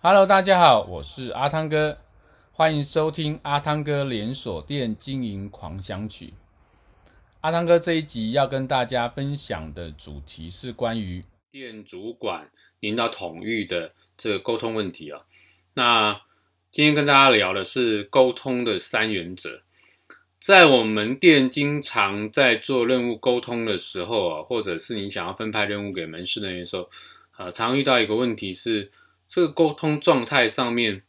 Hello，大家好，我是阿汤哥，欢迎收听阿汤哥连锁店经营狂想曲。阿汤哥这一集要跟大家分享的主题是关于店主管领导统御的这个沟通问题啊。那今天跟大家聊的是沟通的三原则。在我们店经常在做任务沟通的时候啊，或者是你想要分派任务给门市人员的时候，呃，常遇到一个问题是，这个沟通状态上面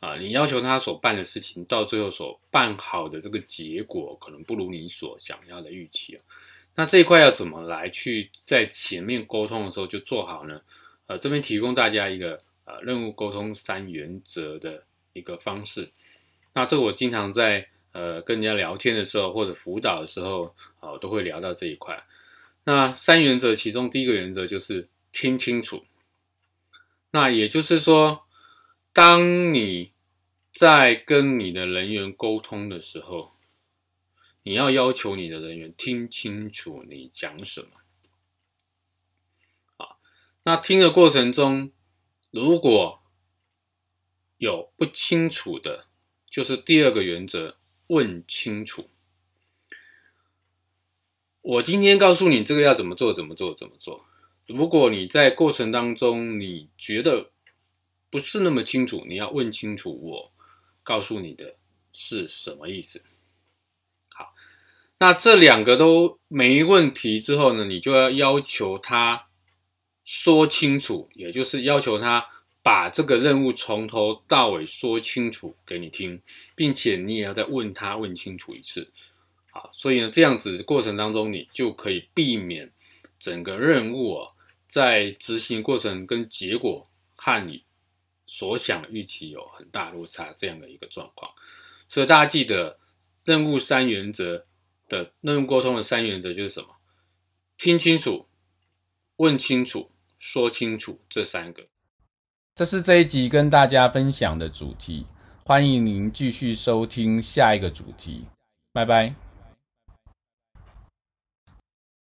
啊，你要求他所办的事情，到最后所办好的这个结果，可能不如你所想要的预期啊。那这一块要怎么来去在前面沟通的时候就做好呢？呃，这边提供大家一个呃任务沟通三原则的一个方式。那这个我经常在。呃，跟人家聊天的时候，或者辅导的时候，啊、都会聊到这一块。那三原则，其中第一个原则就是听清楚。那也就是说，当你在跟你的人员沟通的时候，你要要求你的人员听清楚你讲什么。啊，那听的过程中，如果有不清楚的，就是第二个原则。问清楚。我今天告诉你这个要怎么做，怎么做，怎么做。如果你在过程当中你觉得不是那么清楚，你要问清楚我告诉你的是什么意思。好，那这两个都没问题之后呢，你就要要求他说清楚，也就是要求他。把这个任务从头到尾说清楚给你听，并且你也要再问他问清楚一次，好，所以呢，这样子过程当中，你就可以避免整个任务啊，在执行过程跟结果和你所想预期有很大落差这样的一个状况。所以大家记得任务三原则的任务沟通的三原则就是什么？听清楚、问清楚、说清楚这三个。这是这一集跟大家分享的主题，欢迎您继续收听下一个主题，拜拜。